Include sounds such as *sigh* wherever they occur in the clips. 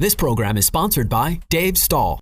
This program is sponsored by Dave Stahl.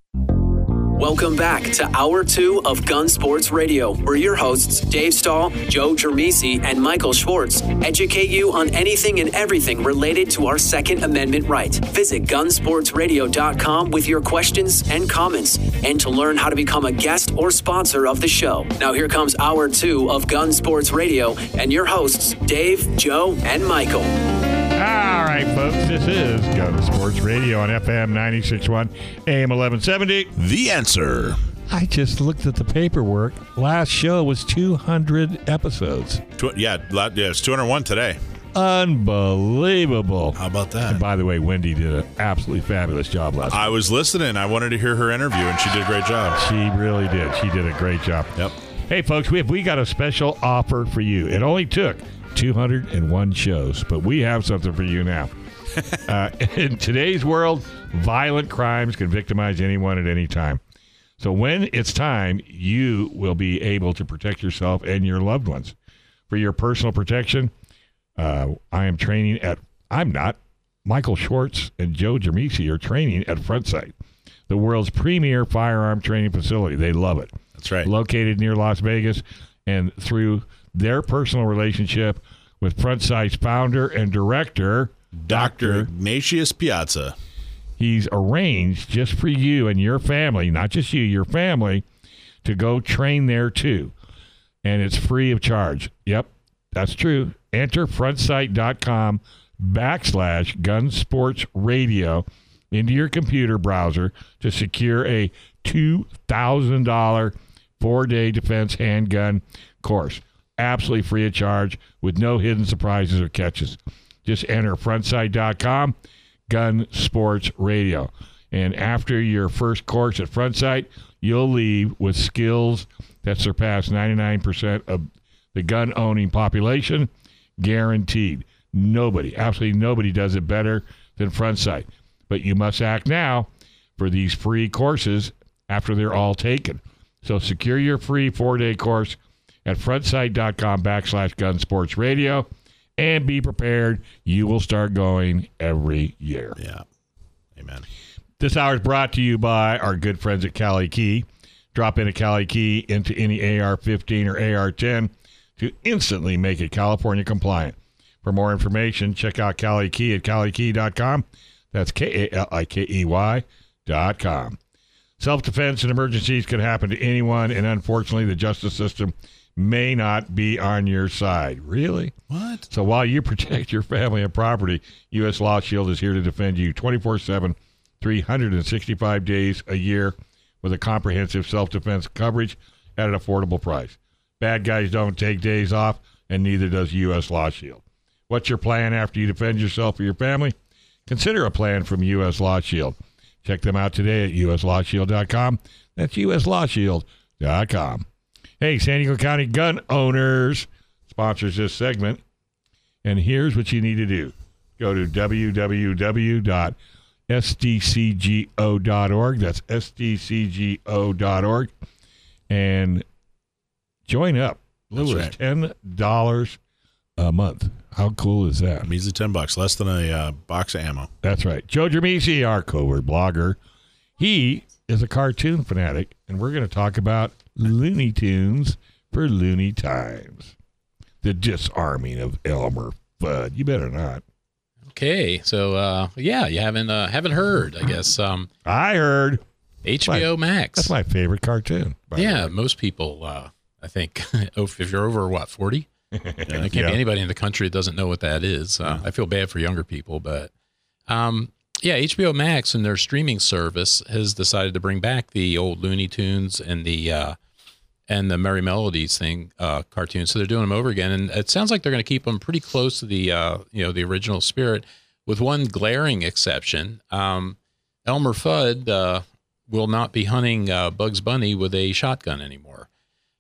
Welcome back to Hour 2 of Gun Sports Radio, where your hosts, Dave Stahl, Joe Germisi, and Michael Schwartz, educate you on anything and everything related to our Second Amendment right. Visit gunsportsradio.com with your questions and comments, and to learn how to become a guest or sponsor of the show. Now, here comes Hour 2 of Gun Sports Radio, and your hosts, Dave, Joe, and Michael. All right, folks, this is Gun Sports Radio on FM 961 AM 1170. The answer. I just looked at the paperwork. Last show was 200 episodes. Tw- yeah, yeah, it's 201 today. Unbelievable. How about And that? by the way, Wendy did an absolutely fabulous job last I was listening. I wanted to hear her interview, and she did a great job. She really did. She did a great job. Yep. Hey, folks, we have we got a special offer for you. It only took 201 shows, but we have something for you now. *laughs* uh, in today's world, violent crimes can victimize anyone at any time. So when it's time, you will be able to protect yourself and your loved ones. For your personal protection, uh, I am training at. I'm not. Michael Schwartz and Joe Germisi are training at Front Sight, the world's premier firearm training facility. They love it That's right. located near Las Vegas, and through their personal relationship with Front Sight's founder and director, Dr. Ignatius Piazza. he's arranged just for you and your family, not just you, your family, to go train there too. And it's free of charge. Yep, that's true. Enter frontsight.com backslash gun sports radio into your computer browser to secure a $2,000 four day defense handgun course. Absolutely free of charge with no hidden surprises or catches. Just enter frontsight.com, gun sports radio. And after your first course at Front Sight, you'll leave with skills that surpass 99% of the gun owning population, guaranteed. Nobody, absolutely nobody does it better than Front Sight. But you must act now for these free courses after they're all taken. So secure your free four day course at frontsight.com backslash gun sports radio and be prepared. You will start going every year. Yeah. Amen. This hour is brought to you by our good friends at KaliKey. Drop in a KaliKey into any AR 15 or AR 10 to instantly make it California compliant. For more information, check out KaliKey at kalikey.com. That's K A L I K E Y dot com. Self defense and emergencies can happen to anyone, and unfortunately, the justice system may not be on your side. Really? What? So while you protect your family and property, U.S. Law Shield is here to defend you 24 7, 365 days a year with a comprehensive self defense coverage at an affordable price. Bad guys don't take days off, and neither does U.S. Law Shield. What's your plan after you defend yourself or your family? Consider a plan from U.S. Law Shield. Check them out today at uslawshield.com. That's uslawshield.com. Hey, San Diego County gun owners sponsors this segment. And here's what you need to do go to www.sdcgo.org. That's sdcgo.org. And join up. That's $10 a month. How cool is that? Measly 10 bucks, less than a uh, box of ammo. That's right. Joe Germisi, our covert blogger, he is a cartoon fanatic, and we're going to talk about Looney Tunes for Looney Times. The disarming of Elmer Fudd. You better not. Okay, so uh, yeah, you haven't uh, haven't heard, I guess. Um, I heard. HBO Max. That's my favorite cartoon. yeah, most people, uh, I think, if *laughs* if you're over what forty, *laughs* there can't Yeah. be anybody in the country that doesn't know what that is. Uh, I feel bad for younger people, but um, yeah, HBO Max and their streaming service has decided to bring back the old Looney Tunes and the uh, and the Merrie Melodies thing uh, cartoons. So they're doing them over again, and it sounds like they're going to keep them pretty close to the uh, you know the original spirit, with one glaring exception. Um, Elmer Fudd uh, will not be hunting uh, Bugs Bunny with a shotgun anymore.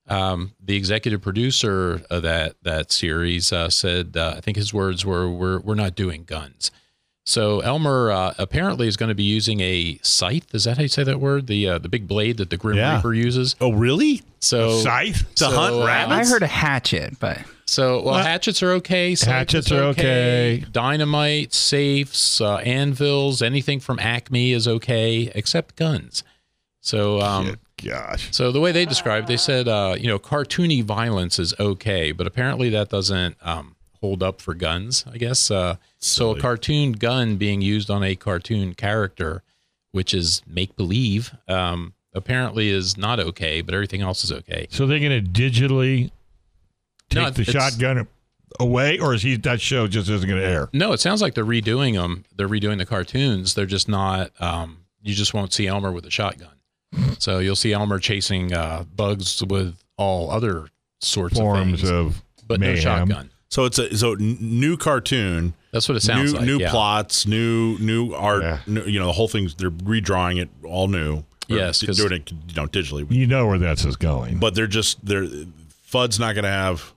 Um, the executive producer of that that series uh, said, uh, I think his words were, "We're we're not doing guns." So Elmer uh, apparently is going to be using a scythe. Is that how you say that word? The uh, the big blade that the Grim Yeah. Reaper uses. Oh, really? So Scythe? To hunt uh, rabbits? I heard a hatchet, but So well, What? hatchets are okay. scythes Hatchets are okay. Dynamite, safes, uh, anvils, anything from Acme is okay, except guns. So um, Gosh. So the way they described, it, they said, uh, you know, cartoony violence is okay, but apparently that doesn't um, hold up for guns. I guess. Uh, so a cartoon gun being used on a cartoon character, which is make believe, um, apparently is not okay, but everything else is okay. So they're going to digitally take No, the shotgun away, or is he that show just isn't going to air? No, it sounds like they're redoing them. They're redoing the cartoons. They're just not. Um, you just won't see Elmer with a shotgun. So you'll see Elmer chasing uh, bugs with all other sorts Forms of things, of but no shotgun. So it's a so new cartoon, That's what it sounds new like. new yeah. plots, new new art. Yeah. New, you know, the whole thing's they're redrawing it all new. Yes, Yes, 'cause- doing it you know digitally, You know where that's is going. but they're just they're Fudd's not going to have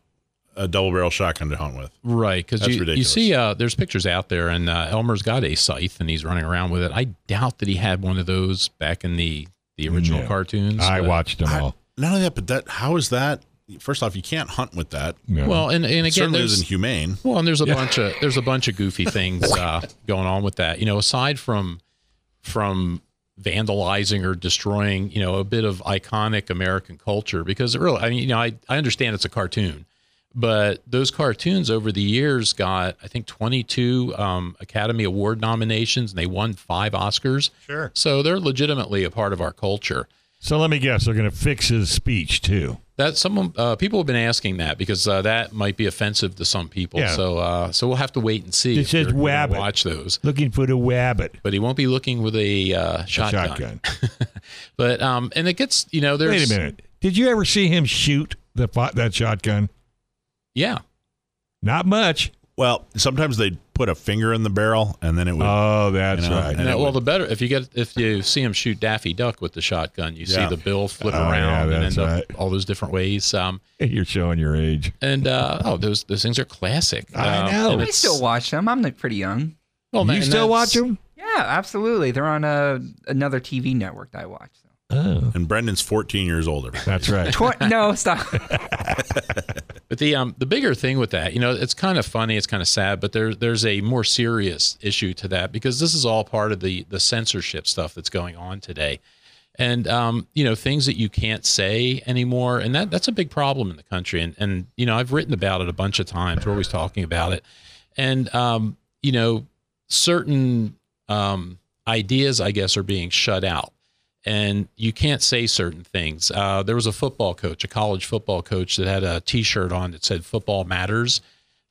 a double barrel shotgun to hunt with. Right, because That's you, you see, uh, there's pictures out there, and uh, Elmer's got a scythe, and he's running around with it. I doubt that he had one of those back in the the original Yeah. cartoons. I watched them all. Not only that, but that how is that? First off, you can't hunt with that. Yeah. Well, and, and It again, certainly there's isn't humane. well, and there's a bunch of there's a bunch of goofy *laughs* things uh, going on with that. You know, aside from from vandalizing or destroying, you know, a bit of iconic American culture, because it really, I mean, you know, I I understand it's a cartoon, but those cartoons over the years got I think 22 um, Academy Award nominations, and they won five Oscars. Sure. So they're legitimately a part of our culture. so let me guess, they're going to fix his speech too. That some uh, people have been asking that because uh, that might be offensive to some people. Yeah. So uh, so we'll have to wait and see. It says wabbit. Watch those, Looking for the wabbit. but he won't be looking with a uh, shotgun. Shotgun. *laughs* But um, and it gets you know there's Wait a minute. Did you ever see him shoot the that shotgun? yeah Not much. Well, sometimes they'd put a finger in the barrel and then it would. Oh, that's You know, right. and No, well, would- the better if you get if you see him shoot Daffy Duck with the shotgun, you see the bill flip Oh, yeah, around and that's end right. up all those different ways. Um, *laughs* You're showing your age. and uh, oh, those those things are classic. I Um, know. and I still watch them. I'm pretty young. well, you and still watch them? Yeah, absolutely. They're on a another TV network that I watch. So. Oh, and Brendan's 14 years older. that's right. *laughs* Tw- no, stop. *laughs* But the um the bigger thing with that, you know, it's kind of funny, it's kind of sad, but there's there's a more serious issue to that because this is all part of the the censorship stuff that's going on today. And um, you know, things that you can't say anymore, and that that's a big problem in the country. And and you know, I've written about it a bunch of times. We're always talking about it. And um, you know, certain um ideas, I guess, are being shut out and you can't say certain things. Uh, there was a football coach, a college football coach, that had a T-shirt on that said "Football Matters."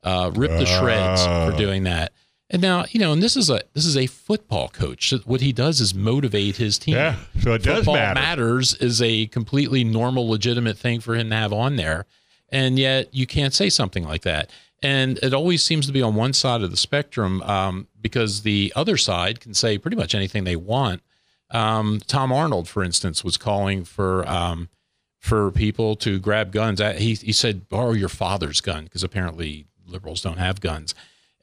Uh, ripped to shreds for doing that. And now, you know, and this is a this is a football coach. What he does is motivate his team. Yeah, so it does matter. matters is a completely normal, legitimate thing for him to have on there, and yet you can't say something like that. And it always seems to be on one side of the spectrum um, because the other side can say pretty much anything they want. Um, Tom Arnold, for instance, was calling for um, for people to grab guns. He he said borrow your father's gun because apparently liberals don't have guns,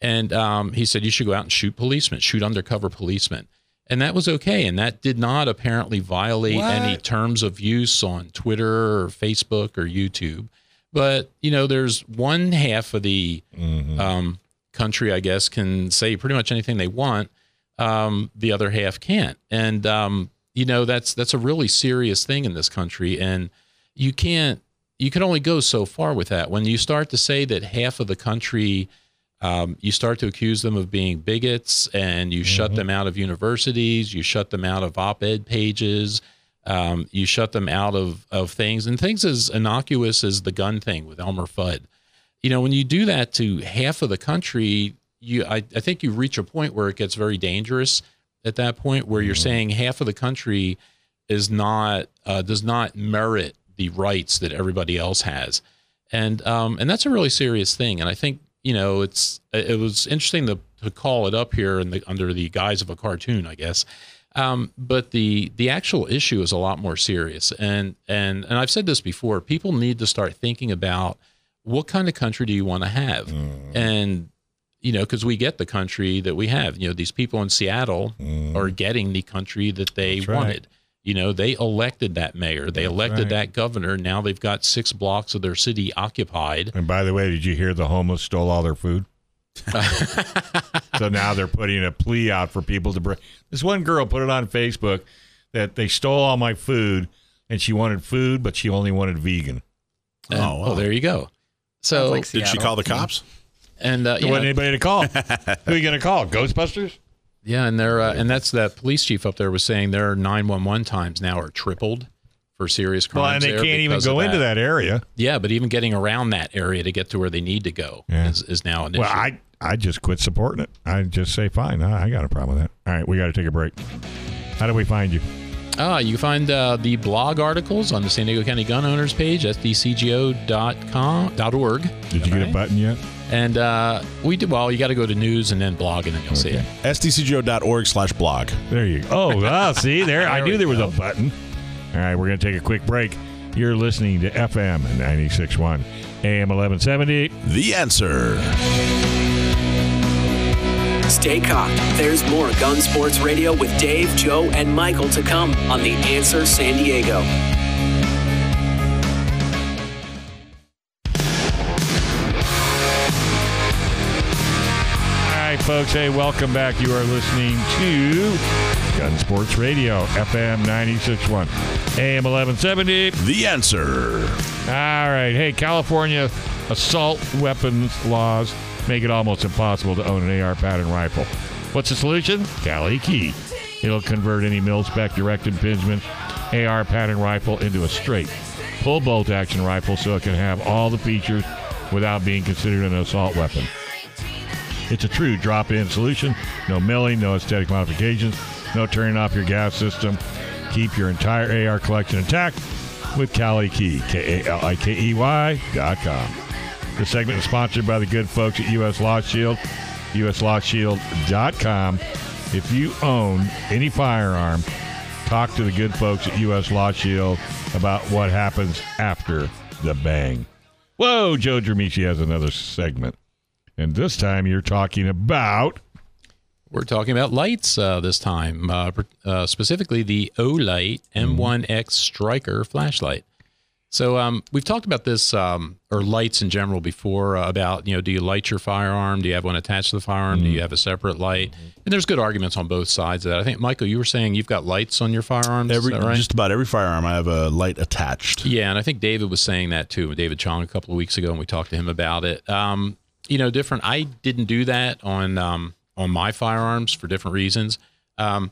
and um, he said you should go out and shoot policemen, shoot undercover policemen, and that was okay. And that did not apparently violate any terms of use on Twitter or Facebook or YouTube. But you know, there's one half of the um, country, I guess, can say pretty much anything they want. Um, the other half can't, and um, you know that's that's a really serious thing in this country, and you can't you can only go so far with that. When you start to say that half of the country, um, you start to accuse them of being bigots, and you shut them out of universities, you shut them out of op-ed pages, um, you shut them out of of things, and things as innocuous as the gun thing with Elmer Fudd. You know, when you do that to half of the country, you I, I think you reach a point where it gets very dangerous at that point where you're saying half of the country is not uh, does not merit the rights that everybody else has. And um, and that's a really serious thing. And I think, you know, it's it was interesting to, to call it up here in the under the guise of a cartoon, I guess. Um, but the the actual issue is a lot more serious. And and and I've said this before, people need to start thinking about what kind of country do you want to have? And you know, because we get the country that we have. You know, these people in Seattle are getting the country that they Mm. That's right. wanted. You know, they elected that mayor, they elected right. that governor. Now they've got six blocks of their city occupied. And by the way, did you hear the homeless stole all their food? *laughs* so now they're putting a plea out for people to bring. This one girl put it on Facebook that they stole all my food and she wanted food, but she only wanted vegan. And- Oh, wow. well, there you go. So, like Did she call the cops? And uh, There you wasn't know, anybody to call. *laughs* Who are you going to call? Ghostbusters? yeah, and they're uh, and that's that police chief up there was saying their nine one one times now are tripled for serious crimes. Well, and they can't even go into that area. Yeah, but even getting around that area to get to where they need to go Yeah. is, is now an Well, issue. I I just quit supporting it. I just say fine. I, I got a problem with that. All right, we got to take a break. How do we find you? Ah, you can find uh, the blog articles on the San Diego County Gun Owners page, at sdcgo.com.org. Did you get a button yet? And uh, we do, well, you got to go to news and then blog, and then you'll see it. sdcgo.org slash blog. There you go. Oh, ah, *laughs* see there. I knew there was go. a button. All right, we're going to take a quick break. You're listening to FM 96.1, AM 1170. The answer. Stay cocked. There's more Gun Sports Radio with Dave, Joe, and Michael to come on The Answer San Diego. Folks. Hey, welcome back. You are listening to Gun Sports Radio, FM 96.1, AM 1170. The answer. All right. Hey, California assault weapons laws make it almost impossible to own an AR pattern rifle. What's the solution? KaliKey. It'll convert any mil-spec direct impingement AR pattern rifle into a straight pull bolt action rifle so it can have all the features without being considered an assault weapon. It's a true drop-in solution. No milling, no aesthetic modifications, no turning off your gas system. Keep your entire AR collection intact with KaliKey, K-A-L-I-K-E-Y E dot com. This segment is sponsored by the good folks at U.S. Law Shield, uslawshield.com. If you own any firearm, talk to the good folks at U.S. Law Shield about what happens after the bang. Whoa, Joe Dramisi has another segment. And this time you're talking about We're talking about lights uh, this time, uh, uh, specifically the Olight M1X Striker flashlight. So um, we've talked about this um, or lights in general before uh, about you know do you light your firearm? Do you have one attached to the firearm? Do you have a separate light? And there's good arguments on both sides of that. I think Michael, you were saying you've got lights on your firearms. Every right? just about every firearm I have a light attached. Yeah, and I think David was saying that too. David Chong a couple of weeks ago, and we talked to him about it. Um, you know, different. I didn't do that on um, on my firearms for different reasons. Um,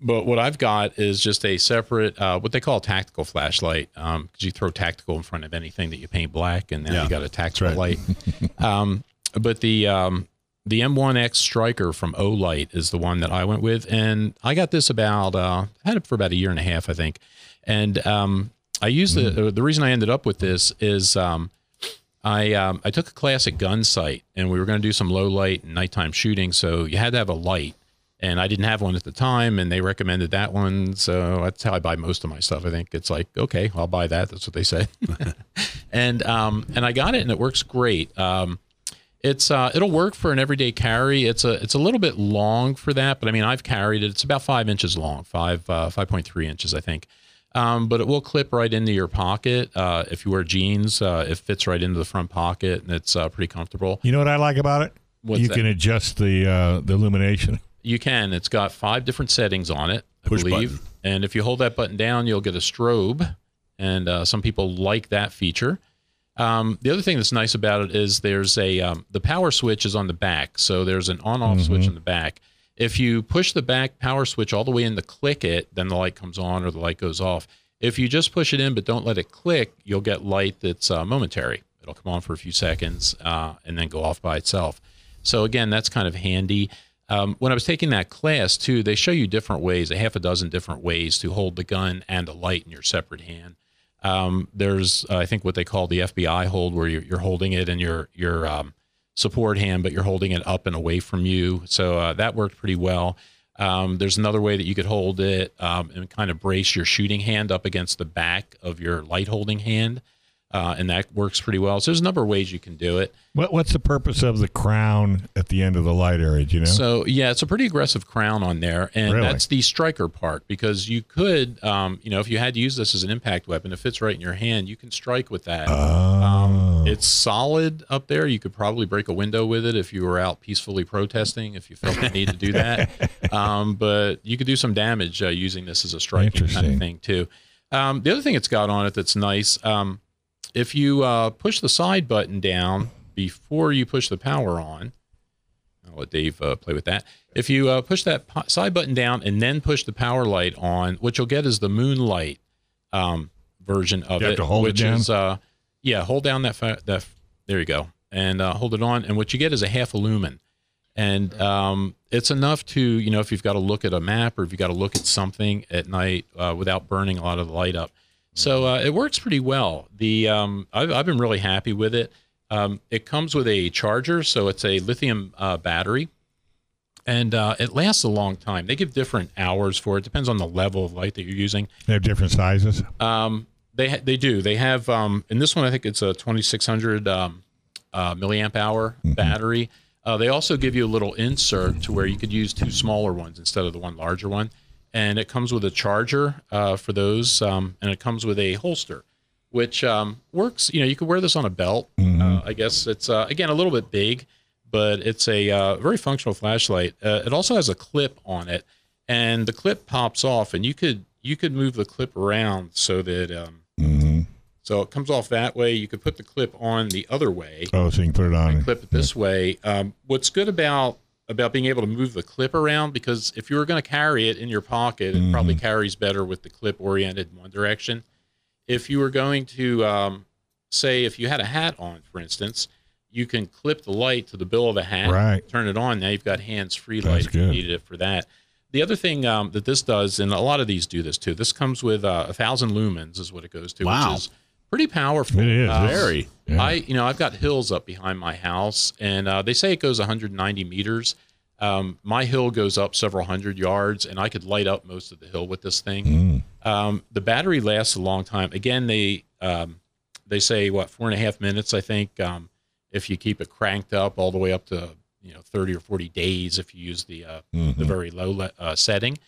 but what I've got is just a separate, uh, what they call a tactical flashlight, because you throw tactical in front of anything that you paint black, and then Yeah, you got a tactical right. light. *laughs* um, but the um, the M1X Striker from Olight is the one that I went with, and I got this about uh, had it for about a year and a half, I think, and um, I used the the reason I ended up with this is um, I um, I took a class at Gunsite, and we were going to do some low light and nighttime shooting, so you had to have a light, and I didn't have one at the time, and they recommended that one, so that's how I buy most of my stuff. I think it's like okay, I'll buy that. That's what they said, *laughs* and um, and I got it, and it works great. Um, it's uh, it'll work for an everyday carry. It's a it's a little bit long for that, but I mean I've carried it. It's about five inches long, five uh, five point three inches, I think. Um, but it will clip right into your pocket. Uh, if you wear jeans, uh, it fits right into the front pocket, and it's uh, pretty comfortable. You know what I like about it? What's you that? can adjust the uh, the illumination. You can. It's got five different settings on it, I Push believe. button. And if you hold that button down, you'll get a strobe. And uh, some people like that feature. Um, the other thing that's nice about it is there's a um, the power switch is on the back, so there's an on-off switch in the back. If you push the back power switch all the way in to click it, then the light comes on or the light goes off. If you just push it in but don't let it click, you'll get light that's uh, momentary. It'll come on for a few seconds uh, and then go off by itself. So again, that's kind of handy. Um, when I was taking that class too, they show you different ways, a half a dozen different ways to hold the gun and a light in your separate hand. Um, there's, uh, I think, what they call the FBI hold, where you're, you're holding it in your your um, support hand, but you're holding it up and away from you. So uh, that worked pretty well. Um, there's another way that you could hold it um, and kind of brace your shooting hand up against the back of your light holding hand. Uh, and that works pretty well. So there's a number of ways you can do it. What, what's the purpose of the crown at the end of the light area? Do you know? So yeah, it's a pretty aggressive crown on there, and Really? that's the striker part because you could, um, you know, if you had to use this as an impact weapon, it fits right in your hand. You can strike with that. Oh. Um, it's solid up there. You could probably break a window with it if you were out peacefully protesting. If you felt the need to do that, *laughs* um, but you could do some damage uh, using this as a striking kind of thing too. Um, the other thing it's got on it that's nice. Um, if you uh, push the side button down before you push the power on, I'll let Dave uh, play with that. If you uh, push that po- side button down and then push the power light on, what you'll get is the moonlight um, version of You have it, to hold it which down? is uh, yeah, hold down that fa- that. There you go, and uh, hold it on, and what you get is a half a lumen, and um, it's enough to you know if you've got to look at a map or if you've got to look at something at night uh, without burning a lot of the light up. So uh, it works pretty well. The um, I've, I've been really happy with it. Um, it comes with a charger, so it's a lithium uh, battery, and uh, it lasts a long time. They give different hours for it. Depends on the level of light that you're using. they have different sizes. Um, they ha- they do. They have um, in this one I think it's a 2600 um, uh, milliamp hour battery. Uh, they also give you a little insert to where you could use two smaller ones instead of the one larger one, and it comes with a charger uh, for those, um, and it comes with a holster, which um, works. You know, you could wear this on a belt. Uh, I guess it's uh, again a little bit big, but it's a uh, very functional flashlight. Uh, it also has a clip on it, and the clip pops off, and you could you could move the clip around so that um, so it comes off that way. You could put the clip on the other way, Oh, so you can put it on. clip it this way. Um, what's good about about being able to move the clip around because if you were going to carry it in your pocket, it probably carries better with the clip oriented in one direction. If you were going to um, say if you had a hat on, for instance, you can clip the light to the bill of the hat, Right. turn it on. Now you've got hands free light if you needed it for that. The other thing um, that this does, and a lot of these do this too, this comes with uh, a thousand lumens, is what it goes to, Wow. which is pretty powerful. It is. Uh, Very. yeah. I, you know, I've got hills up behind my house, and uh, they say it goes 190 meters. Um, my hill goes up several hundred yards, and I could light up most of the hill with this thing. Um, the battery lasts a long time. Again, they um, they say what four and a half minutes, I think, um, if you keep it cranked up all the way up to you know 30 or 40 days if you use the uh, the very low le- uh, setting.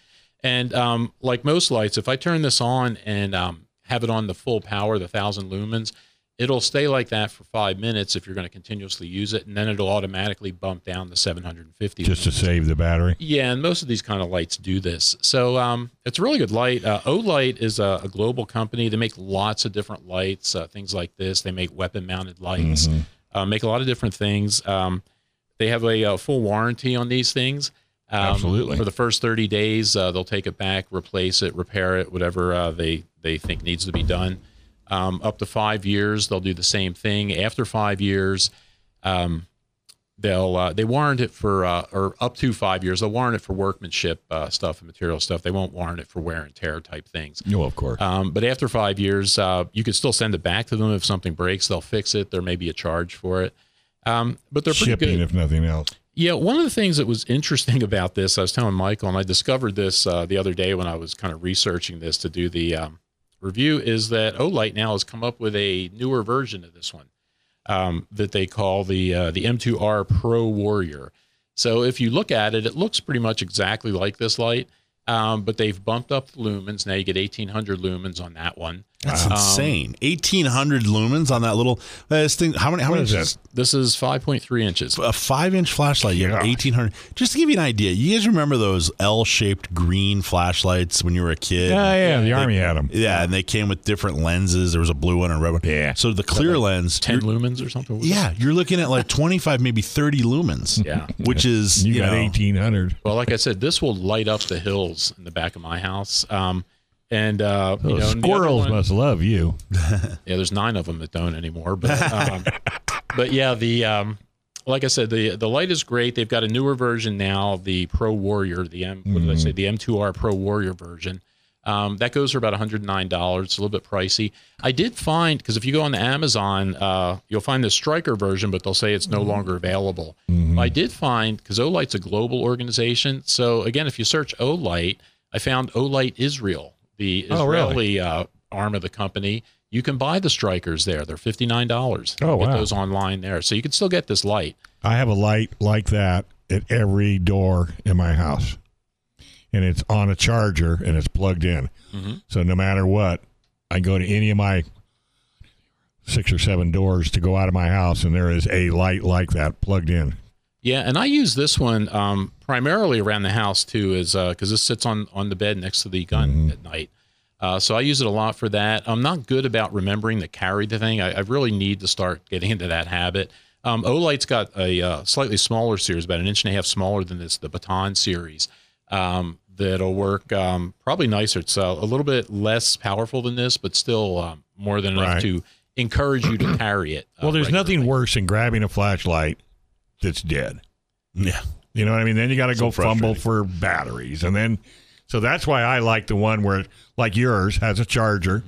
And um, like most lights, if I turn this on and um, have it on the full power, the thousand lumens, it'll stay like that for five minutes if you're going to continuously use it, and then it'll automatically bump down to 750. just to save the battery. Yeah, and most of these kind of lights do this. So um, it's a really good light. Uh, Olight is a, a global company. They make lots of different lights, uh, things like this. They make weapon-mounted lights, uh, make a lot of different things. Um, they have a, uh full warranty on these things. Um, Absolutely. For the first 30 days, uh, they'll take it back, replace it, repair it, whatever uh, they they think needs to be done. Um, up to five years, they'll do the same thing. After five years, um, they'll uh, they warrant it for uh, or up to five years. They'll warrant it for workmanship uh, stuff and material stuff. They won't warrant it for wear and tear type things. No, of course. Um, but after five years, uh, you could still send it back to them if something breaks. They'll fix it. There may be a charge for it. Um, but they're pretty Shipping, good. if nothing else. Yeah, one of the things that was interesting *laughs* about this, I was telling Michael, and I discovered this uh, the other day when I was kind of researching this to do the um, review, is that Olight now has come up with a newer version of this one um, that they call the uh, the M2R Pro Warrior. So if you look at it, it looks pretty much exactly like this light, um, but they've bumped up the lumens. Now you get 1800 lumens on that one. That's insane. Eighteen hundred lumens on that little uh, this thing. How many? How many? is that? This is 5.3 inches. A five-inch flashlight. Yeah. eighteen hundred. Just to give you an idea, you guys remember those L-shaped green flashlights when you were a kid? Yeah, yeah. The army had them. Yeah, and they came with different lenses. There was a blue one and a red one. Yeah. So the clear lens, 10 lumens or something. yeah, you're looking at like 25, maybe 30 lumens. *laughs* Yeah. Which is, You, you, got know, eighteen hundred. Well, like I said, this will light up the hills in the back of my house. Um, and uh, you know, squirrels one- must love you. *laughs* Yeah, there's nine of them that don't anymore. But um, *laughs* but yeah, the um, like I said, the the light is great. They've got a newer version now, the Pro Warrior, the M. What did I say? The M2R Pro Warrior version. Um, that goes for about $109. It's a little bit pricey. I did find because if you go on the Amazon, uh, you'll find the Striker version, but they'll say it's no longer available. I did find because Olight's a global organization. So again, if you search Olight, I found Olight Israel, the Oh, really? Israeli uh, arm of the company. You can buy the strikers there. They're fifty nine dollars. Oh, wow. Get those online there, so you can still get this light. I have a light like that at every door in my house, and it's on a charger and it's plugged in. Mhm. So no matter what, I go to any of my six or seven doors to go out of my house, and there is a light like that plugged in. Yeah, and I use this one um, primarily around the house too, is because this sits on on the bed next to the gun at night. Uh, so I use it a lot for that. I'm not good about remembering to carry the thing. I, I really need to start getting into that habit. Um, Olight's got a uh, slightly smaller series, about an inch and a half smaller than this, the Baton series. Um, that'll work um, probably nicer. It's uh, a little bit less powerful than this, but still um, more than enough Right. to encourage you to carry it. uh, Well, there's nothing worse than grabbing a flashlight that's dead. Yeah. You know what I mean? Then you got to So go fumble for batteries, and then so that's why I like the one where, like yours, has a charger,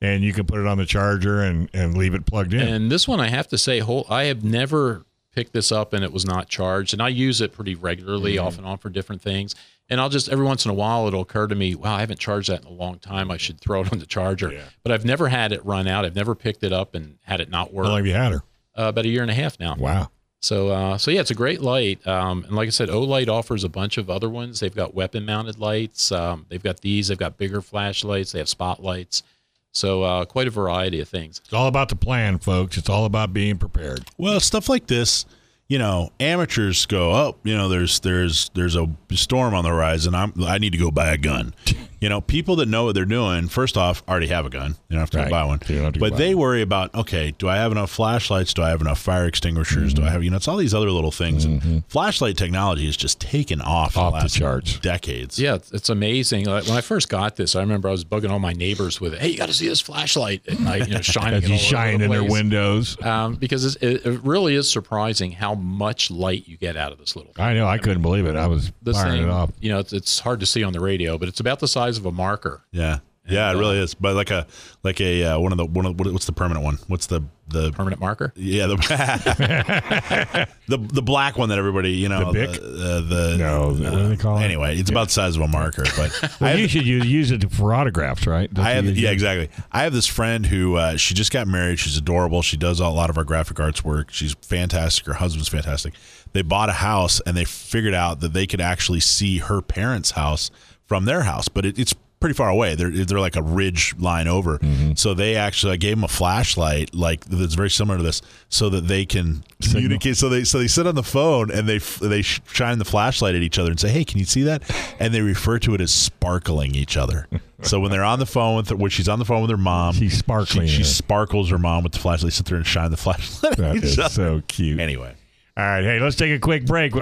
and you can put it on the charger and and leave it plugged in. And this one, I have to say, whole, I have never picked this up and it was not charged. And I use it pretty regularly, Mm-hmm. off and on for different things. And I'll just every once in a while it'll occur to me, wow, I haven't charged that in a long time. I should throw it on the charger. Yeah. But I've never had it run out. I've never picked it up and had it not work. How long have you had her? Uh, about a year and a half now. Wow. So, uh, so yeah, it's a great light. Um, and like I said, Olight offers a bunch of other ones. They've got weapon-mounted lights. Um, they've got these. They've got bigger flashlights. They have spotlights. So, uh, quite a variety of things. It's all about the plan, folks. It's all about being prepared. Well, stuff like this, you know, amateurs go, oh, you know, there's there's there's a storm on the horizon. I'm I need to go buy a gun. *laughs* You know, people that know what they're doing, first off, already have a gun. You don't have to Right. buy one. To but they one. worry about, okay, do I have enough flashlights? Do I have enough fire extinguishers? Mm-hmm. Do I have, you know, it's all these other little things. And flashlight technology has just taken off, Off the the charts. decades. Yeah, it's, amazing. Like when I first got this, I remember I was bugging all my neighbors with it. Hey, you got to see this flashlight at night, you know, *laughs* shining. You shine the in their windows. Um, because it's, it, it really is surprising how much light you get out of this little. I know. I couldn't believe it. I was This firing thing, it off. you know, it's, it's hard to see on the radio, but it's about the size of a marker. Yeah. Yeah, it uh, really is. But like a like a uh, one of the one of what, what's the permanent one? What's the the Permanent marker. Yeah, the *laughs* the the black one that everybody you know The Bic? the, uh, the No, what do they call it? anyway, it's about the size of a marker. But *laughs* I Well, have, you should use, use it for autographs, right? Don't I have yeah it? exactly. I have this friend who uh, she just got married. She's adorable. She does a lot of our graphic arts work. She's fantastic. Her husband's fantastic. They bought a house and they figured out that they could actually see her parents' house from their house, but it, it's pretty far away. They're they're like a ridge line over. Mm-hmm. So they actually I gave them a flashlight like that's very similar to this, so that they can *laughs* communicate. So they so they sit on the phone and they they shine the flashlight at each other and say, "Hey, can you see that?" And they refer to it as sparkling each other. so when they're on the phone with her, when she's on the phone with her mom, She's sparkling She, she sparkles her mom with the flashlight. Sit there and shine the *laughs* flashlight. at That is so cute. Anyway. All right, hey, let's take a quick break.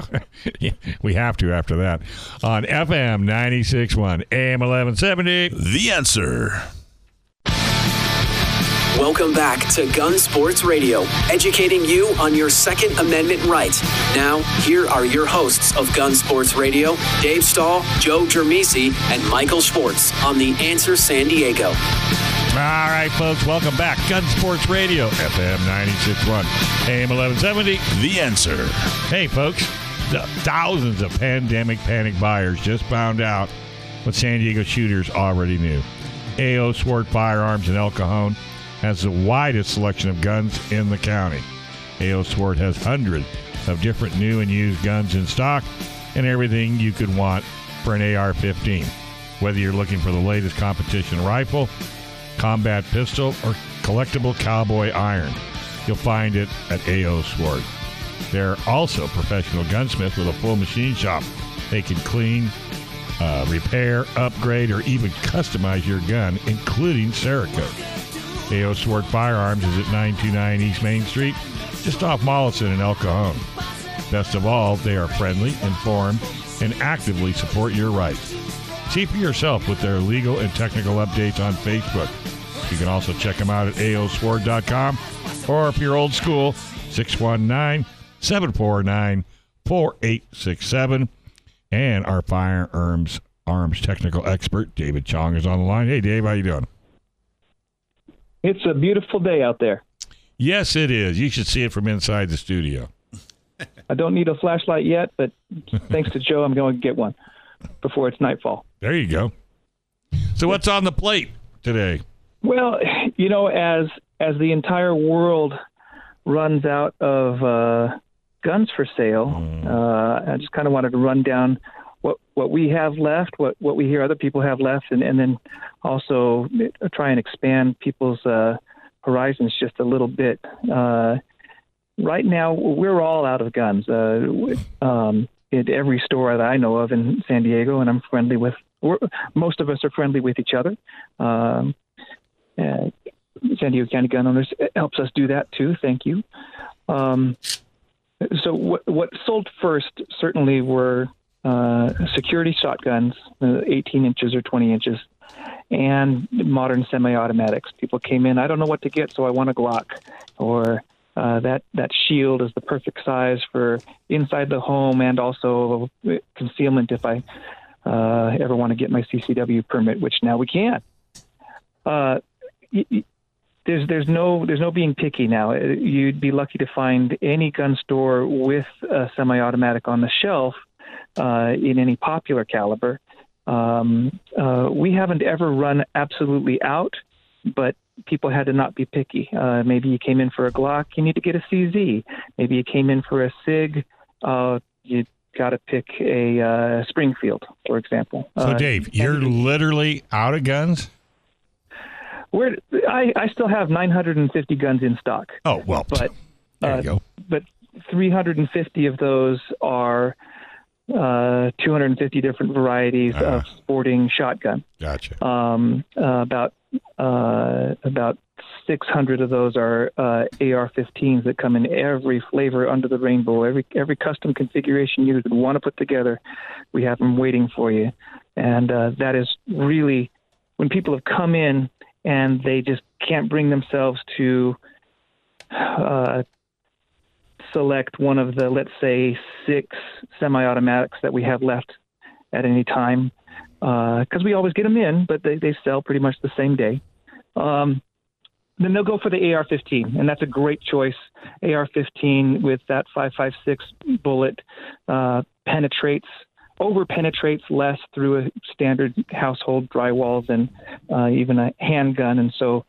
*laughs* we have to after that. On FM 96.1, AM 1170. The answer. Welcome back to Gun Sports Radio, educating you on your Second Amendment right. Now, here are your hosts of Gun Sports Radio, Dave Stahl, Joe Germisi, and Michael Schwartz on The Answer San Diego. All right, folks, welcome back. Gun Sports Radio, FM 96.1, AM 1170. The answer. Hey, folks, the thousands of pandemic panic buyers just found out what San Diego shooters already knew. AO Sword Firearms in El Cajon has the widest selection of guns in the county. AO Sword has hundreds of different new and used guns in stock and everything you could want for an AR 15. Whether you're looking for the latest competition rifle, combat pistol, or collectible cowboy iron, you'll find it at AO Sword. They're also professional gunsmiths with a full machine shop. They can clean, uh, repair, upgrade, or even customize your gun, including Cerakote. AO Sword Firearms is at 929 East Main Street, just off Mollison in El Cajon. Best of all, they are friendly, informed, and actively support your rights. See for yourself with their legal and technical updates on Facebook. You can also check them out at aosword.com or if you're old school, 619 749 4867. And our firearms arms technical expert, David Chong, is on the line. Hey, Dave, how you doing? It's a beautiful day out there. Yes, it is. You should see it from inside the studio. *laughs* I don't need a flashlight yet, but thanks to Joe, I'm going to get one before it's nightfall. There you go. So, what's on the plate today? Well, you know, as as the entire world runs out of uh, guns for sale, uh, I just kind of wanted to run down what what we have left, what what we hear other people have left, and and then also try and expand people's uh, horizons just a little bit. Uh, right now, we're all out of guns. Uh, um, at every store that I know of in San Diego, and I'm friendly with. We're, most of us are friendly with each other. Um, uh, San Diego County Gun Owners helps us do that too. Thank you. Um, so what, what sold first certainly were uh, security shotguns, uh, 18 inches or 20 inches, and modern semi-automatics. People came in, I don't know what to get, so I want a Glock, or uh, that that shield is the perfect size for inside the home and also concealment if I uh, ever want to get my CCW permit, which now we can. There's there's no there's no being picky now. Uh, you'd be lucky to find any gun store with a semi-automatic on the shelf uh, in any popular caliber. Um, uh, we haven't ever run absolutely out, but people had to not be picky. Uh, maybe you came in for a Glock, you need to get a CZ. Maybe you came in for a SIG, uh, you got to pick a uh, Springfield, for example. So, Uh, Dave, you're literally out of guns. We're, I, I still have 950 guns in stock, Oh well, but there uh, you go. but 350 of those are uh, 250 different varieties Ah. of sporting shotgun. Gotcha. Um, uh, about uh, about 600 of those are uh, AR-15s that come in every flavor under the rainbow. Every every custom configuration you would want to put together, we have them waiting for you. And uh, that is really when people have come in and they just can't bring themselves to uh, select one of the let's say six semi-automatics that we have left at any time because we always get them in, but they, they sell pretty much the same day. Um, then they'll go for the AR-15, and that's a great choice. AR-15 with that 5.56 bullet uh, penetrates, over penetrates less through a standard household drywall than uh, even a handgun, and so,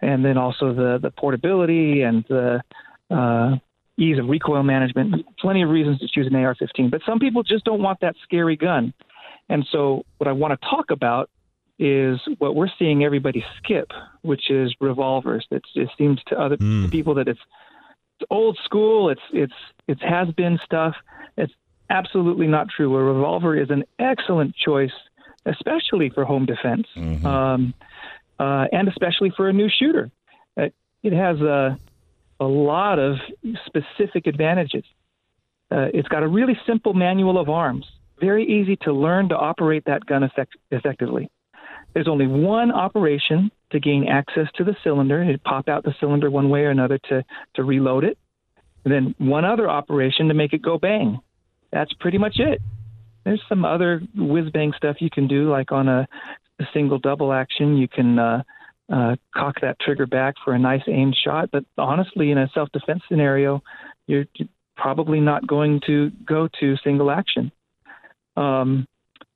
and then also the the portability and the uh, ease of recoil management. Plenty of reasons to choose an AR-15, but some people just don't want that scary gun. And so, what I want to talk about is what we're seeing everybody skip, which is revolvers. It's, it seems to other to people that it's, it's old school. It's it's it's has been stuff. It's absolutely not true. A revolver is an excellent choice, especially for home defense, um, uh, and especially for a new shooter. Uh, it has a a lot of specific advantages. Uh, it's got a really simple manual of arms, very easy to learn to operate that gun effect- effectively. There's only one operation to gain access to the cylinder. You pop out the cylinder one way or another to, to reload it. And then one other operation to make it go bang. That's pretty much it. There's some other whiz bang stuff you can do, like on a, a single double action. You can uh, uh, cock that trigger back for a nice aimed shot. But honestly, in a self defense scenario, you're probably not going to go to single action. Um,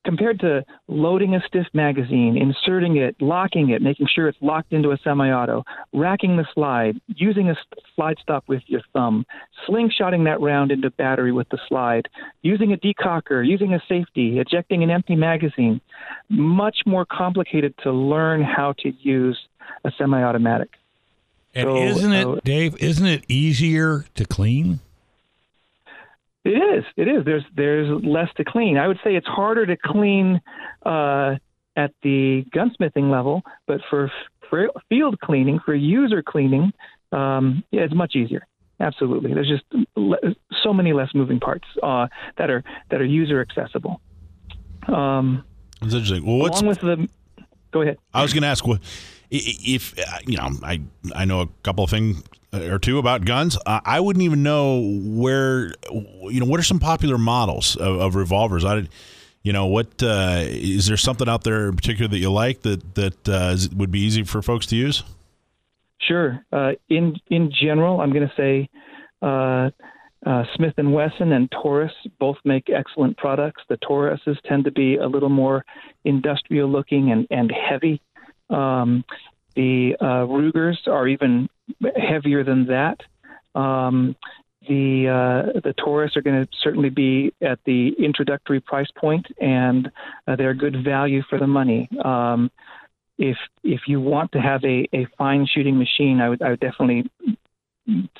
compared to loading a stiff magazine, inserting it, locking it, making sure it's locked into a semi-auto, racking the slide, using a slide stop with your thumb, slingshotting that round into battery with the slide, using a decocker, using a safety, ejecting an empty magazine, much more complicated to learn how to use a semi-automatic. And So, isn't it, uh, Dave? Isn't it easier to clean? It is. It is. There's there's less to clean. I would say it's harder to clean uh, at the gunsmithing level, but for, for field cleaning, for user cleaning, um, yeah, it's much easier. Absolutely. There's just le- so many less moving parts uh, that are that are user accessible. Um, It's interesting. Well, what's along with the, go ahead. I was going to ask what if uh, you know I I know a couple of things or two about guns. Uh, I wouldn't even know where you know what are some popular models of, of revolvers. I you know what uh, is there something out there in particular that you like that that uh, would be easy for folks to use? Sure. Uh, in in general, I'm going to say uh, uh, Smith and Wesson and Taurus both make excellent products. The Tauruses tend to be a little more industrial looking and and heavy. Um, The uh, Rugers are even heavier than that. Um, the uh, the Taurus are going to certainly be at the introductory price point, and uh, they're good value for the money. Um, if if you want to have a, a fine shooting machine, I would I would definitely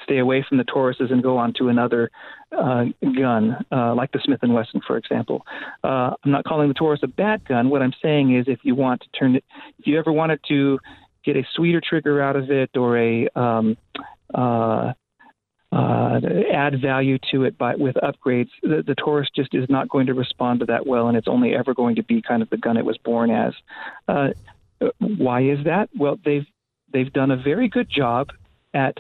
stay away from the Tauruses and go on to another uh, gun, uh, like the Smith and Wesson, for example. Uh, I'm not calling the Taurus a bad gun. What I'm saying is, if you want to turn it, if you ever wanted to get a sweeter trigger out of it or a um, uh, uh, add value to it by with upgrades, the, the Taurus just is not going to respond to that well, and it's only ever going to be kind of the gun it was born as. Uh, why is that? Well, they've they've done a very good job at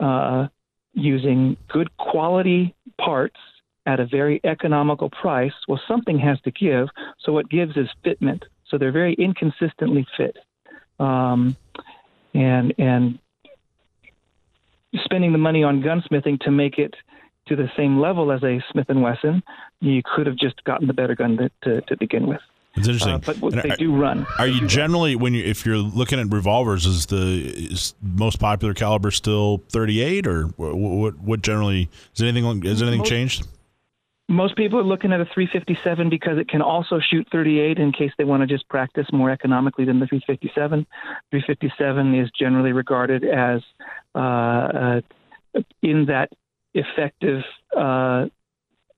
uh, using good quality parts at a very economical price. Well, something has to give, so what gives is fitment. So they're very inconsistently fit, um, and and spending the money on gunsmithing to make it to the same level as a Smith and Wesson, you could have just gotten the better gun to, to, to begin with. It's interesting, uh, but And they are- do run. Are you generally when you if you're looking at revolvers, is the is most popular caliber still 38 or what? What, what generally is anything has anything Most- changed? Most people are looking at a 357 because it can also shoot 38 in case they want to just practice more economically than the 357. 357 is generally regarded as uh, uh, in that effective uh,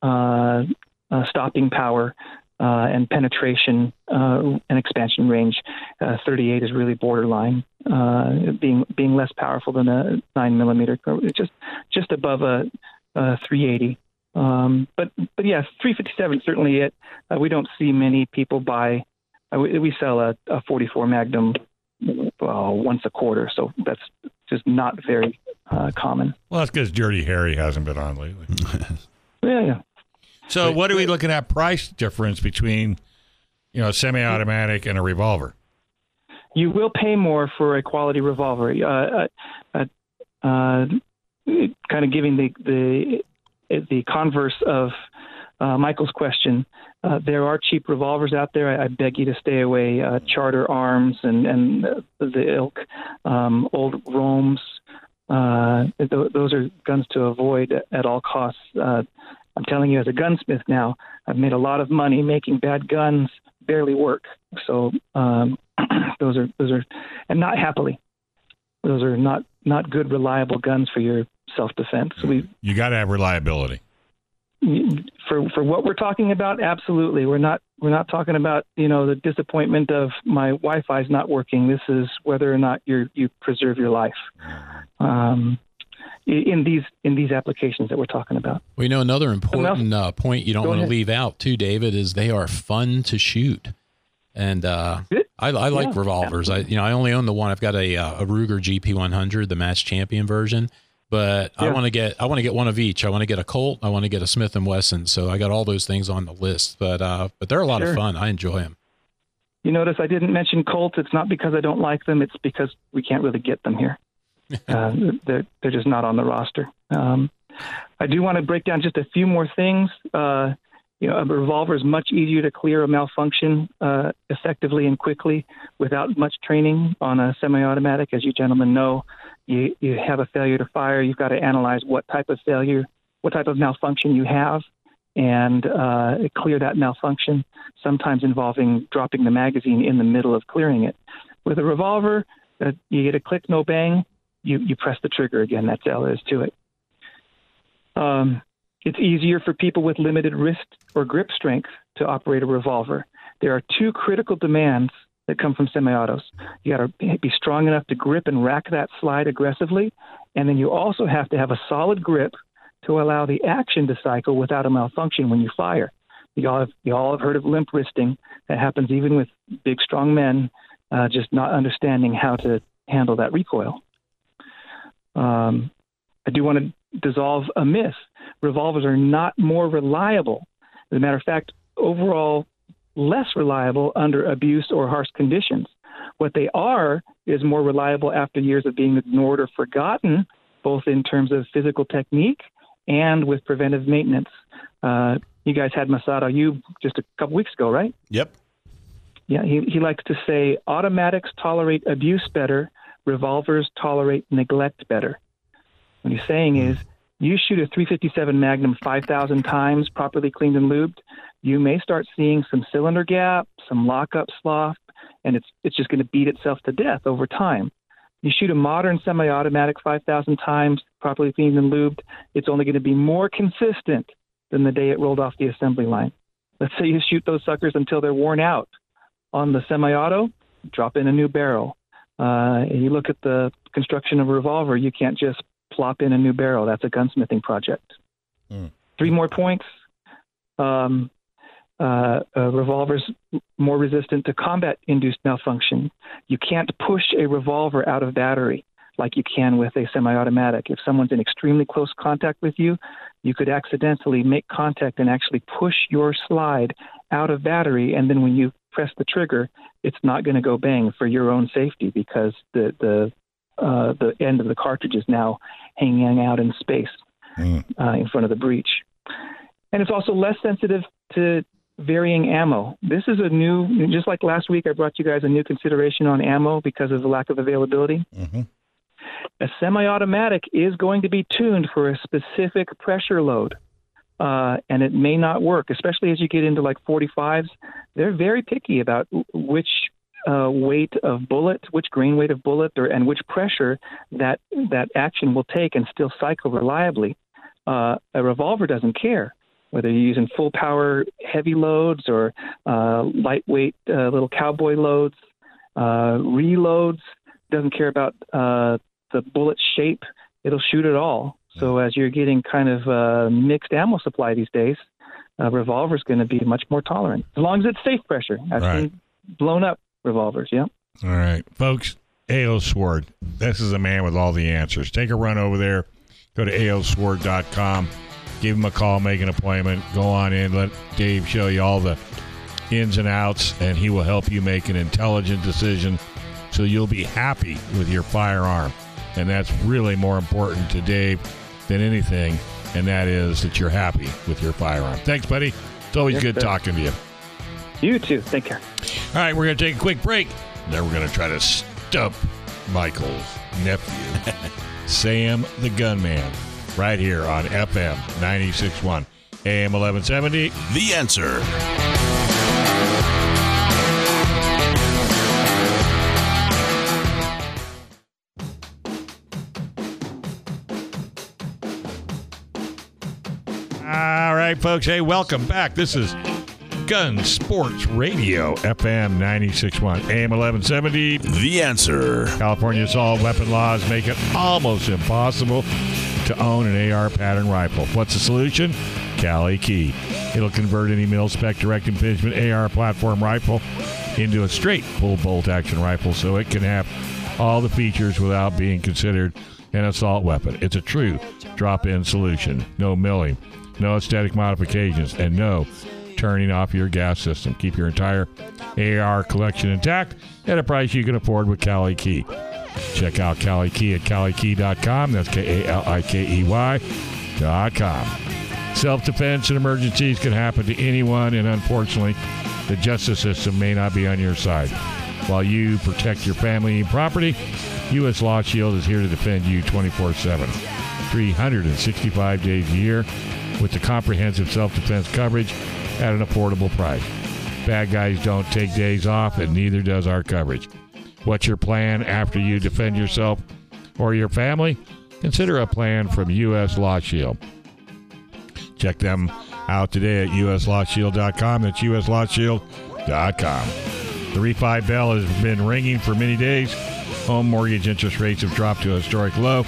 uh, uh, stopping power uh, and penetration uh, and expansion range. Uh, 38 is really borderline, uh, being being less powerful than a nine millimeter, just just above a, a 380. Um, but but yes, 357 certainly it. Uh, we don't see many people buy. Uh, we, we sell a, a 44 Magnum uh, once a quarter, so that's just not very uh, common. Well, that's because Dirty Harry hasn't been on lately. *laughs* Yeah, yeah. So, what are we looking at price difference between, you know, semi-automatic and a revolver? you will pay more for a quality revolver. Uh, uh, uh, uh, kind of giving the the the converse of uh, Michael's question. Uh, there are cheap revolvers out there. I, I beg you to stay away. Uh, Charter Arms and and the ilk, um, old Rohm's. Uh, th- those are guns to avoid at all costs. I'm telling you, as a gunsmith now, I've made a lot of money making bad guns barely work. So um, *clears throat* those are those are, and not happily. Those are not not good, reliable guns for your self defense. We You got to have reliability. for for what we're talking about, absolutely. We're not we're not talking about you know the disappointment of my Wi-Fi is not working. This is whether or not you you preserve your life. Um, in these in these applications that we're talking about. Well, you know, another important uh, point you don't Go want to leave out too, David, is they are fun to shoot, and uh, I, I like Yeah, revolvers. I you know I only own the one. I've got a uh, a Ruger GP100, the match champion version, but I want to get I want to get one of each. I want to get a Colt. I want to get a Smith and Wesson. So I got all those things on the list. But uh, but they're a lot of fun. I enjoy them. You notice I didn't mention Colts. It's not because I don't like them. It's because we can't really get them here. Uh, *laughs* they're they're just not on the roster. Um, I do want to break down just a few more things. Uh, you know, a revolver is much easier to clear a malfunction uh, effectively and quickly without much training on a semi-automatic. As you gentlemen know, you you have a failure to fire. You've got to analyze what type of failure, what type of malfunction you have, and uh, clear that malfunction. Sometimes involving dropping the magazine in the middle of clearing it. With a revolver, uh, you get a click, no bang. You you press the trigger again. That's all there is to it. Um, it's easier for people with limited wrist or grip strength to operate a revolver. There are two critical demands that come from semi-autos. You got to be strong enough to grip and rack that slide aggressively, and then you also have to have a solid grip to allow the action to cycle without a malfunction when you fire. You all have, you all have heard of limp wristing. That happens even with big, strong men, uh, just not understanding how to handle that recoil. Um, I do want to dissolve a myth. Revolvers are not more reliable. As a matter of fact, overall, less reliable under abuse or harsh conditions. What they are is more reliable after years of being ignored or forgotten, both in terms of physical technique and with preventive maintenance. Uh, you guys had Massad Ayoob just a couple weeks ago, right? Yep. Yeah, he, he likes to say automatics tolerate abuse better, revolvers tolerate neglect better. What he's saying hmm. is you shoot a 357 Magnum 5,000 times, properly cleaned and lubed, you may start seeing some cylinder gap, some lockup slough, and it's it's just going to beat itself to death over time. You shoot a modern semi-automatic 5,000 times, properly cleaned and lubed, it's only going to be more consistent than the day it rolled off the assembly line. Let's say you shoot those suckers until they're worn out. On the semi-auto, drop in a new barrel. Uh, and you look at the construction of a revolver, you can't just plop in a new barrel. That's a gunsmithing project. Mm. Three more points. Um, uh, uh, revolvers more resistant to combat induced malfunction. You can't push a revolver out of battery like you can with a semi automatic. If someone's in extremely close contact with you, you could accidentally make contact and actually push your slide out of battery. And then when you press the trigger, it's not going to go bang for your own safety because the, the, uh, the end of the cartridge is now hanging out in space Mm. uh, in front of the breech. And it's also less sensitive to varying ammo. This is a new, just like last week, I brought you guys a new consideration on ammo because of the lack of availability. Mhm. A semi automatic is going to be tuned for a specific pressure load. Uh, and it may not work, especially as you get into like 45s. They're very picky about which uh, weight of bullet, which grain weight of bullet, or and which pressure that that action will take and still cycle reliably. Uh, a revolver doesn't care whether you're using full power heavy loads or uh, lightweight uh, little cowboy loads, uh, reloads. Doesn't care about uh, the bullet shape. It'll shoot it all. So as you're getting kind of uh, mixed ammo supply these days, a revolver's going to be much more tolerant as long as it's safe pressure. I've Right. seen blown up revolvers. Yeah. All right, folks. A.O. Sword. This is a man with all the answers. Take a run over there. Go to aosword.com. Give him a call. Make an appointment. Go on in. Let Dave show you all the ins and outs, and he will help you make an intelligent decision so you'll be happy with your firearm. And that's really more important to Dave than anything, and that is that you're happy with your firearm. Thanks, buddy. It's always Yes, good sir. talking to you. You too. Take care. All right, we're going to take a quick break. Then we're going to try to stump Michael's nephew, *laughs* Sam the Gunman, right here on FM 96.1 AM 1170. The answer. Right, folks. Hey, welcome back. This is Gun Sports Radio, FM 96.1 AM 1170. The answer. California's all weapon laws make it almost impossible to own an AR pattern rifle. What's the solution? KaliKey. It'll convert any mil spec direct impingement AR platform rifle into a straight pull bolt action rifle so it can have all the features without being considered an assault weapon. It's a true drop in solution. No milling, no aesthetic modifications, and no turning off your gas system. Keep your entire AR collection intact at a price you can afford with KaliKey. Check out KaliKey at kalikey.com. That's K A L I K E Y dot com. Self defense and emergencies can happen to anyone, and unfortunately, the justice system may not be on your side. While you protect your family and property, U.S. Law Shield is here to defend you 24 7, 365 days a year with the comprehensive self defense coverage at an affordable price. Bad guys don't take days off, and neither does our coverage. What's your plan after you defend yourself or your family? Consider a plan from U.S. Law Shield. Check them out today at uslawshield.com. That's uslawshield.com. The refi bell has been ringing for many days. Home mortgage interest rates have dropped to a historic low.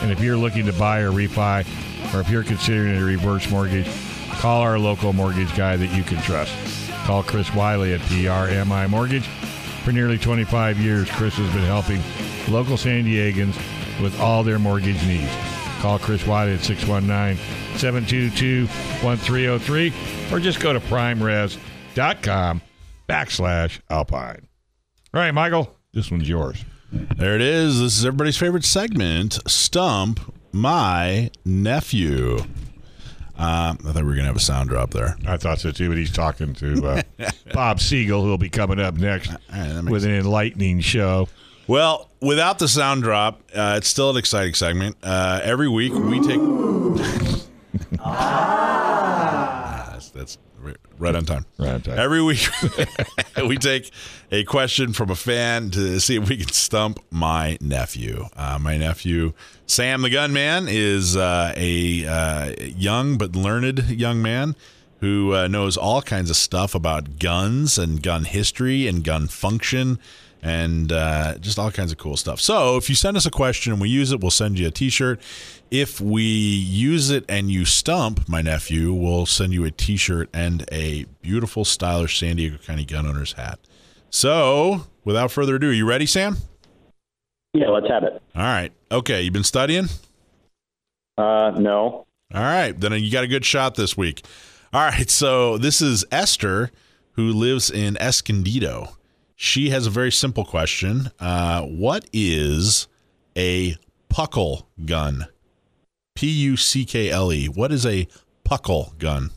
And if you're looking to buy or refi, or if you're considering a reverse mortgage, call our local mortgage guy that you can trust. Call Chris Wiley at PRMI Mortgage. For nearly 25 years, Chris has been helping local San Diegans with all their mortgage needs. Call Chris Wiley at 619 722 1303 or just go to primeres.com backslash alpine. All right, Michael, this one's yours. There it is. This is everybody's favorite segment Stump My Nephew. Um, I thought we were gonna have a sound drop there. I thought so too, but he's talking to uh, *laughs* Bob Siegel, who'll be coming up next right, that makes with an enlightening show. Well, without the sound drop, uh, it's still an exciting segment. Uh, every week we take. *laughs* Ah, that's, that's ri- right on time. Right on time. Every week *laughs* we take a question from a fan to see if we can stump my nephew. Uh, my nephew, Sam the Gunman, is uh, a uh, young but learned young man who uh, knows all kinds of stuff about guns and gun history and gun function and uh, just all kinds of cool stuff. So if you send us a question and we use it, we'll send you a T-shirt. If we use it and you stump my nephew, we'll send you a T-shirt and a beautiful, stylish San Diego County gun owner's hat. So without further ado, are you ready, Sam? Yeah, let's have it. All right. Okay, you've been studying. Uh, no. All right, then you got a good shot this week. All right, so this is Esther, who lives in Escondido. She has a very simple question. Uh, what is a puckle gun? P U C K L E. What is a puckle gun?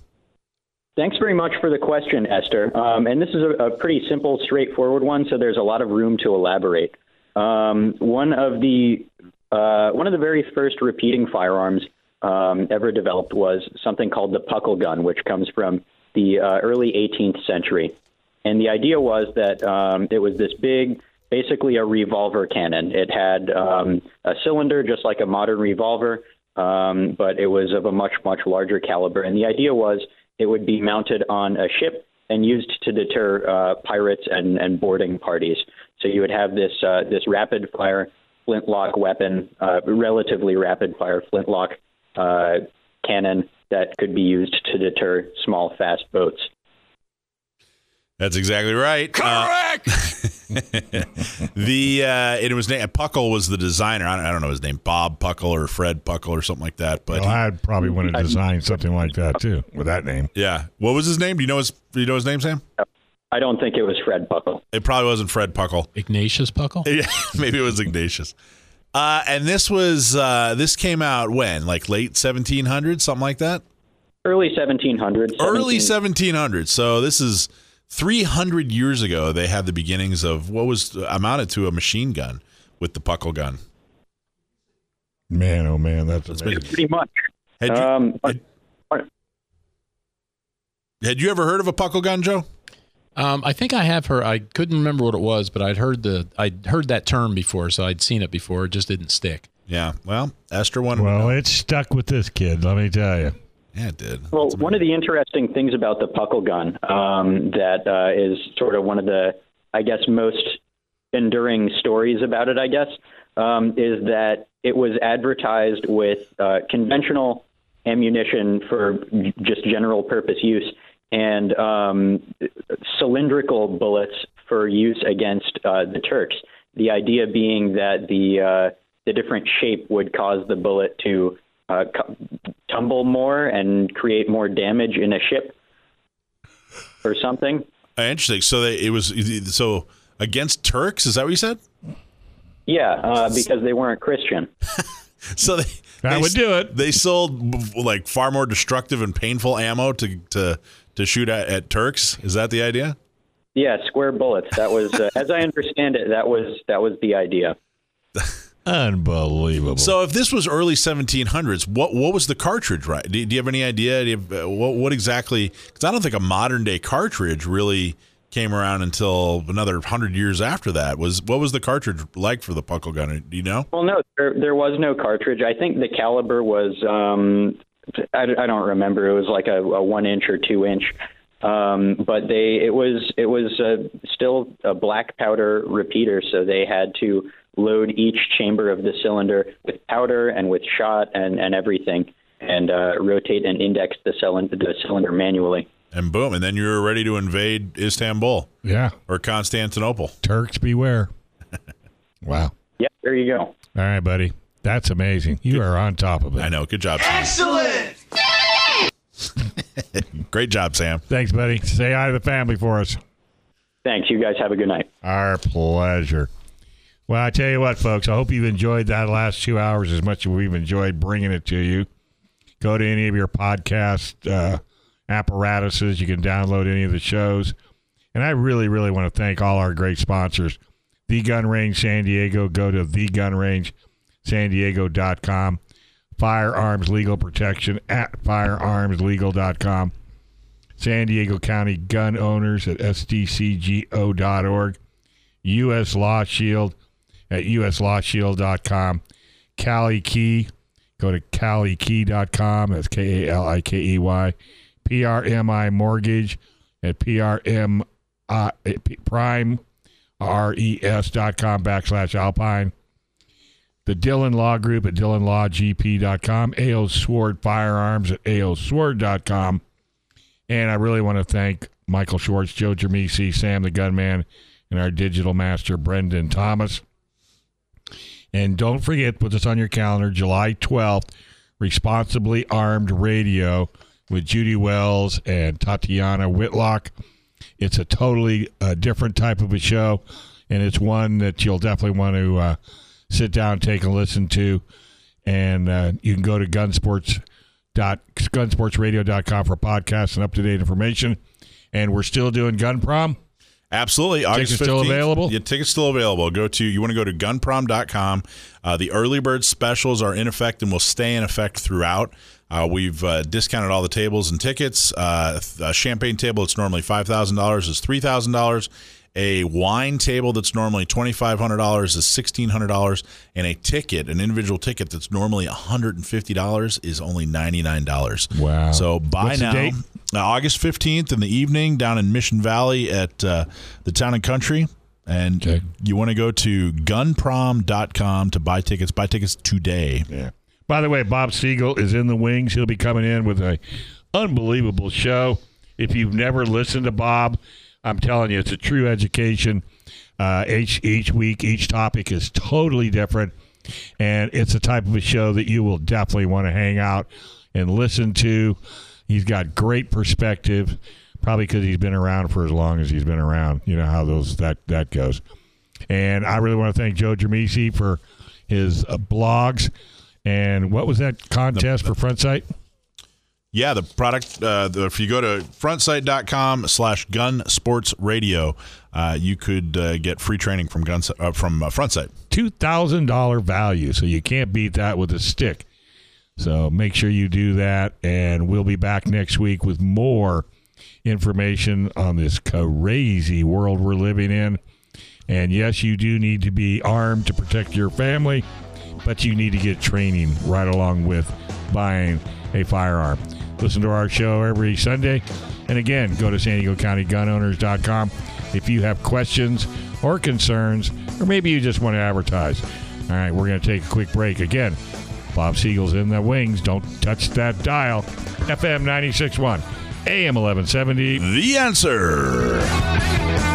Thanks very much for the question, Esther. Um, and this is a, a pretty simple, straightforward one, so there's a lot of room to elaborate. Um, one of the uh, one of the very first repeating firearms um, ever developed was something called the puckle gun, which comes from the uh, early 18th century. And the idea was that um, it was this big, basically a revolver cannon. It had um, a cylinder just like a modern revolver, um, but it was of a much, much larger caliber. And the idea was it would be mounted on a ship and used to deter uh, pirates and, and boarding parties. So you would have this uh, this rapid fire flintlock weapon, uh, relatively rapid fire flintlock uh, cannon that could be used to deter small, fast boats. That's exactly right. Correct. *laughs* the uh, it was named Puckle was the designer. I don't, I don't know his name, Bob Puckle or Fred Puckle or something like that. But Well, he- I'd probably want to design something like that too with that name. yeah, what was his name? Do you know his? Do you know his name, Sam? I don't think it was Fred Puckle. It probably wasn't Fred Puckle. Ignatius Puckle? *laughs* Yeah, maybe it was Ignatius. Uh, and this was uh, this came out when, like late 1700s, something like that. Early 1700s. Early 17 1700s. So this is 300 years ago. They had the beginnings of what was amounted to a machine gun with the Puckle gun. Man, oh man, that's amazing. Pretty much. Had you, Um, had, had you ever heard of a Puckle gun, Joe? Um, I think I have heard. I couldn't remember what it was, but I'd heard the I'd heard that term before, so I'd seen it before. It just didn't stick. Yeah. Well, Esther wanted to Well, know. it's stuck with this kid. Let me tell you. Yeah, it did. Well, one of the interesting things about the Puckle gun um, that uh, is sort of one of the, I guess, most enduring stories about it, I guess, um, is that it was advertised with uh, conventional ammunition for just general purpose use and um, cylindrical bullets for use against uh, the Turks. The idea being that the uh, the different shape would cause the bullet to uh, tumble more and create more damage in a ship or something. Uh, interesting. So they, it was so against Turks. Is that what you said? Yeah, uh, because they weren't Christian. *laughs* So they That they would do it. They sold like far more destructive and painful ammo to to to shoot at, at Turks. Is that the idea? Yeah, square bullets. That was, uh, as I understand it, that was that was the idea. *laughs* Unbelievable. So if this was early 1700s, what what was the cartridge? Right? Do, do you have any idea? Do you have, uh, what what exactly? Because I don't think a modern day cartridge really came around until another hundred years after that. Was what was the cartridge like for the Puckle gun? Do you know? Well, no, there, there was no cartridge. I think the caliber was, um, I, I don't remember. It was like a, a one inch or two inch. Um, but they, it was, it was uh, still a black powder repeater, so they had to load each chamber of the cylinder with powder and with shot and, and everything, and uh, rotate and index the cylinder, the cylinder manually. And boom, and then you were ready to invade Istanbul yeah, or Constantinople. Turks beware. *laughs* wow. Yep, there you go. All right, buddy. That's amazing. You are on top of it. I know. Good job, Sam. Excellent. *laughs* Great job, Sam. Thanks, buddy. Say hi to the family for us. Thanks. You guys have a good night. Our pleasure. Well, I tell you what, folks, I hope you've enjoyed that last two hours as much as we've enjoyed bringing it to you. Go to any of your podcast uh, apparatuses. You can download any of the shows. And I really, really want to thank all our great sponsors. The Gun Range San Diego. Go to thegunrangesandiego.com. Firearms Legal Protection at firearmslegal.com. San Diego County Gun Owners at sdcgo.org. U.S. Law Shield at uslawshield.com. KaliKey, go to kalikey.com. That's K A L I K E Y. PRMI Mortgage at PRM Prime com backslash alpine. The Dillon Law Group at dillonlawgp.com. AO Sword Firearms at aosword.com. And I really want to thank Michael Schwartz, Joe Germisi, Sam the Gunman, and our digital master, Brendan Thomas. And don't forget, put this on your calendar, July 12th, Responsibly Armed Radio with Judy Wells and Tatiana Whitlock. It's a totally uh, different type of a show, and it's one that you'll definitely want to uh, sit down, take a listen to. And uh, you can go to gunsports dot gunsportsradio.com for podcasts and up to date information. And we're still doing gun prom. Absolutely. August tickets 15th, still available? Yeah, tickets still available. Go to you want to go to gunprom.com. Uh, the early bird specials are in effect and will stay in effect throughout. Uh, we've uh, discounted all the tables and tickets. Uh, a champagne table that's normally five thousand dollars is three thousand dollars. A wine table that's normally twenty five hundred dollars is sixteen hundred dollars, and a ticket, an individual ticket that's normally hundred and fifty dollars, is only ninety nine dollars. Wow! So buy What's now. Uh, August fifteenth in the evening down in Mission Valley at uh, the Town and Country. And Okay. you want to go to gunprom.com to buy tickets. Buy tickets today. Yeah. By the way, Bob Siegel is in the wings. He'll be coming in with a unbelievable show. If you've never listened to Bob, I'm telling you, it's a true education. Uh, each each week, each topic is totally different, and it's a type of a show that you will definitely want to hang out and listen to. He's got great perspective, probably because he's been around for as long as he's been around. You know how those that that goes. And I really want to thank Joe Germisi for his uh, blogs. And what was that contest for Front Sight? Yeah, the product. Uh, the, if you go to frontsight.com slash gun sports radio, uh, you could uh, get free training from guns uh, from uh, Front Two thousand dollar value, so you can't beat that with a stick. So make sure you do that, and we'll be back next week with more information on this crazy world we're living in. And yes, you do need to be armed to protect your family, but you need to get training right along with buying a firearm. Listen to our show every Sunday. And again, go to San Diego County Gunowners.com if you have questions or concerns, or maybe you just want to advertise. All right, we're going to take a quick break. Again, Bob Siegel's in the wings. Don't touch that dial. FM 96.1, AM 1170. The answer.